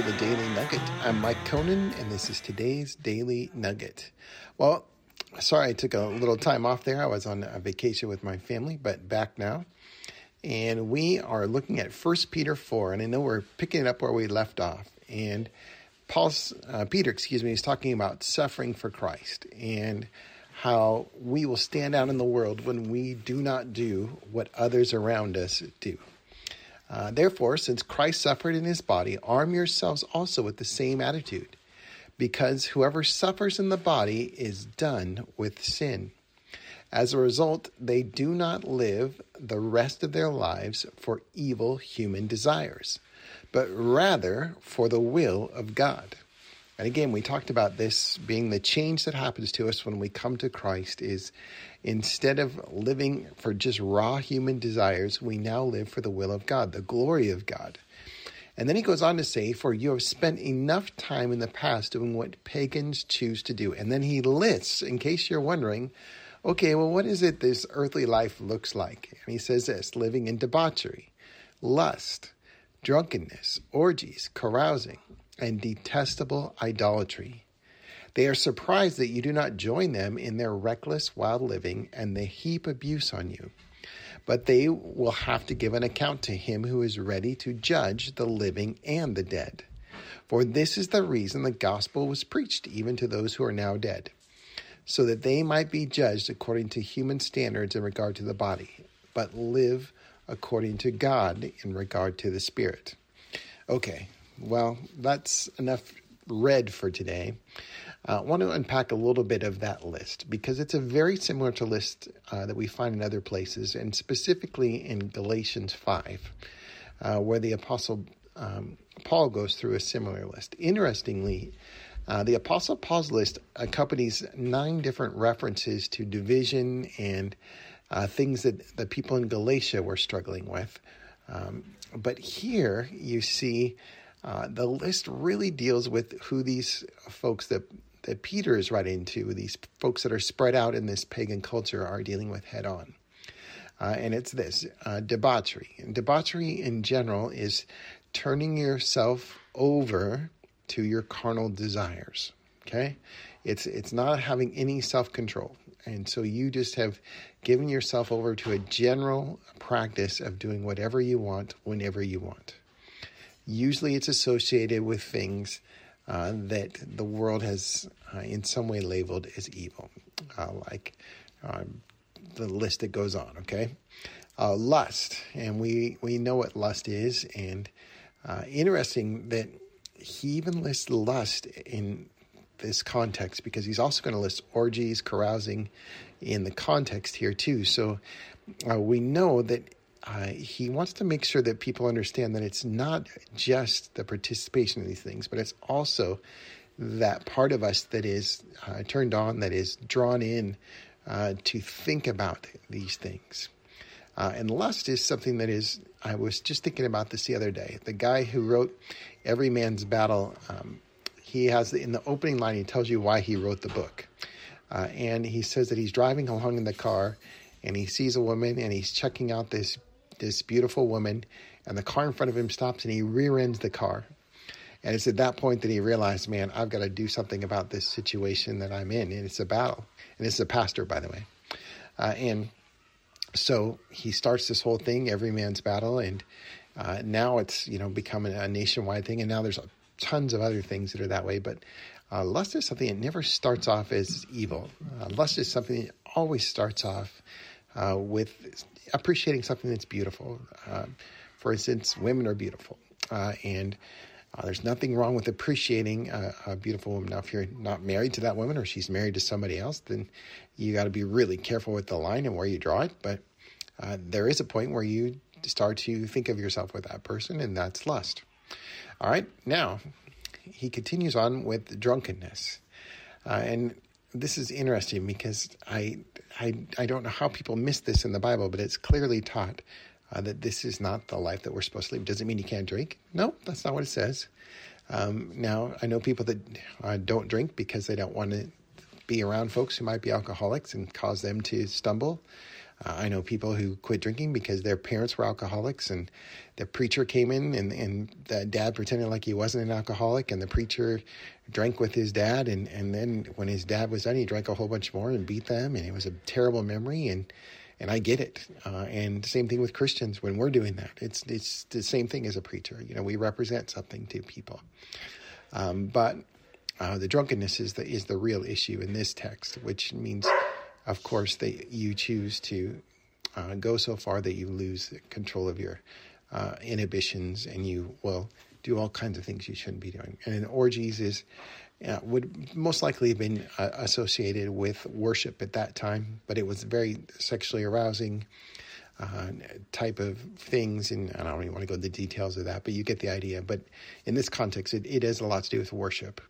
to the Daily Nugget. I'm Mike Conan, and this is today's Daily Nugget. Well, sorry I took a little time off there. I was on a vacation with my family, but back now. And we are looking at 1 Peter 4, and I know we're picking it up where we left off. And Paul's, uh, Peter, excuse me, is talking about suffering for Christ and how we will stand out in the world when we do not do what others around us do. Uh, therefore, since Christ suffered in his body, arm yourselves also with the same attitude, because whoever suffers in the body is done with sin. As a result, they do not live the rest of their lives for evil human desires, but rather for the will of God. And again, we talked about this being the change that happens to us when we come to Christ is instead of living for just raw human desires, we now live for the will of God, the glory of God. And then he goes on to say, For you have spent enough time in the past doing what pagans choose to do. And then he lists, in case you're wondering, okay, well, what is it this earthly life looks like? And he says this living in debauchery, lust, drunkenness, orgies, carousing and detestable idolatry. They are surprised that you do not join them in their reckless, wild living, and they heap abuse on you. But they will have to give an account to him who is ready to judge the living and the dead. For this is the reason the gospel was preached even to those who are now dead, so that they might be judged according to human standards in regard to the body, but live according to God in regard to the spirit. Okay, well, that's enough read for today. Uh, I want to unpack a little bit of that list because it's a very similar to list uh, that we find in other places, and specifically in Galatians 5, uh, where the Apostle um, Paul goes through a similar list. Interestingly, uh, the Apostle Paul's list accompanies nine different references to division and uh, things that the people in Galatia were struggling with. Um, but here you see uh, the list really deals with who these folks that that Peter is writing to, these folks that are spread out in this pagan culture, are dealing with head on. Uh, and it's this uh, debauchery. And debauchery in general is turning yourself over to your carnal desires. Okay, it's it's not having any self control, and so you just have given yourself over to a general practice of doing whatever you want whenever you want. Usually it's associated with things uh, that the world has uh, in some way labeled as evil, uh, like um, the list that goes on, okay? Uh, lust, and we, we know what lust is, and uh, interesting that he even lists lust in this context because he's also going to list orgies, carousing in the context here too. So uh, we know that uh, he wants to make sure that people understand that it's not just the participation in these things, but it's also that part of us that is uh, turned on, that is drawn in uh, to think about these things. Uh, and lust is something that is, I was just thinking about this the other day. The guy who wrote Every Man's Battle, um, he has, in the opening line, he tells you why he wrote the book. Uh, and he says that he's driving along in the car and he sees a woman and he's checking out this this beautiful woman, and the car in front of him stops and he rear ends the car. And it's at that point that he realized, man, I've got to do something about this situation that I'm in. And it's a battle. And this is a pastor, by the way. Uh, and so he starts this whole thing, every man's battle. And uh, now it's, you know, becoming a nationwide thing. And now there's tons of other things that are that way. But uh, lust is something that never starts off as evil. Uh, lust is something that always starts off uh, with appreciating something that's beautiful. Uh, for instance, women are beautiful, uh, and uh, there's nothing wrong with appreciating a, a, beautiful woman. Now, if you're not married to that woman or she's married to somebody else, then you got to be really careful with the line and where you draw it. But uh, there is a point where you start to think of yourself with that person, and that's lust. All right, now he continues on with drunkenness. Uh, and this is interesting because I, I, I don't know how people miss this in the Bible, but it's clearly taught uh, that this is not the life that we're supposed to live. Does it mean you can't drink? No, that's not what it says. Um, now, I know people that uh, don't drink because they don't want to be around folks who might be alcoholics and cause them to stumble. Uh, I know people who quit drinking because their parents were alcoholics and the preacher came in and, and the dad pretended like he wasn't an alcoholic and the preacher drank with his dad and, and then when his dad was done he drank a whole bunch more and beat them and it was a terrible memory and and I get it. Uh, and the same thing with Christians when we're doing that. It's it's the same thing as a preacher. You know, we represent something to people. Um, but uh, the drunkenness is the is the real issue in this text, which means of course, that you choose to uh, go so far that you lose control of your uh, inhibitions and you will do all kinds of things you shouldn't be doing. And orgies is uh, would most likely have been uh, associated with worship at that time, but it was very sexually arousing uh, type of things. And I don't even want to go into the details of that, but you get the idea. But in this context, it, it has a lot to do with worship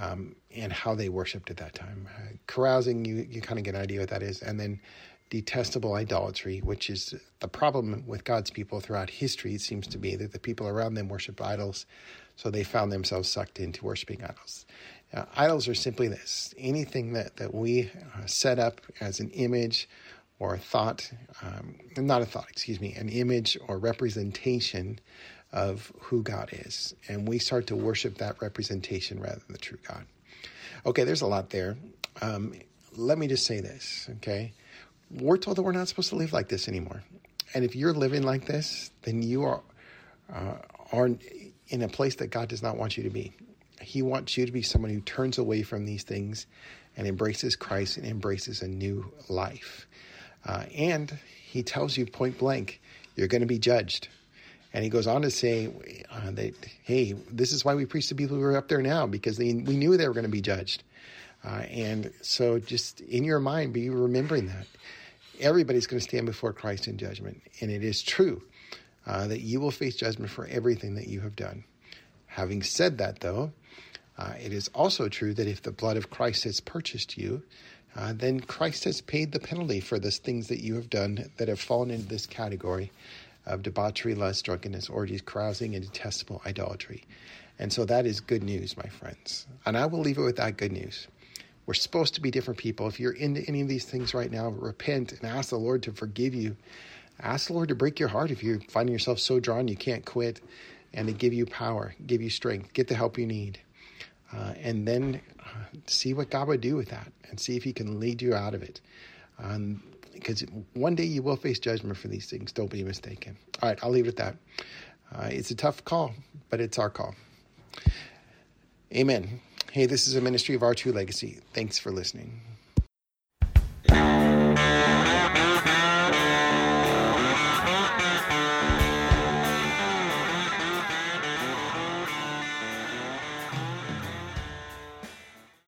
um, and how they worshipped at that time. Uh, carousing, you, you kind of get an idea what that is. And then detestable idolatry, which is the problem with God's people throughout history. It seems to be that the people around them worship idols, so they found themselves sucked into worshiping idols. Uh, idols are simply this anything that, that we uh, set up as an image or a thought, um, not a thought, excuse me, an image or representation of who God is. And we start to worship that representation rather than the true God. Okay, there's a lot there. Um, let me just say this, okay? We're told that we're not supposed to live like this anymore. And if you're living like this, then you are, uh, are in a place that God does not want you to be. He wants you to be someone who turns away from these things and embraces Christ and embraces a new life. Uh, and he tells you point blank, you're going to be judged. And he goes on to say uh, that, hey, this is why we preach to people who are up there now, because they, we knew they were going to be judged. Uh, and so just in your mind, be remembering that. Everybody's going to stand before Christ in judgment. And it is true uh, that you will face judgment for everything that you have done. Having said that, though, uh, it is also true that if the blood of Christ has purchased you, uh, then Christ has paid the penalty for the things that you have done that have fallen into this category of debauchery, lust, drunkenness, orgies, carousing, and detestable idolatry. And so that is good news, my friends. And I will leave it with that good news. We're supposed to be different people. If you're into any of these things right now, repent and ask the Lord to forgive you. Ask the Lord to break your heart if you're finding yourself so drawn you can't quit and to give you power, give you strength, get the help you need. Uh, and then uh, see what God would do with that and see if He can lead you out of it. Um, because one day you will face judgment for these things. Don't be mistaken. All right, I'll leave it at that. Uh, it's a tough call, but it's our call. Amen. Hey, this is a ministry of our true legacy. Thanks for listening.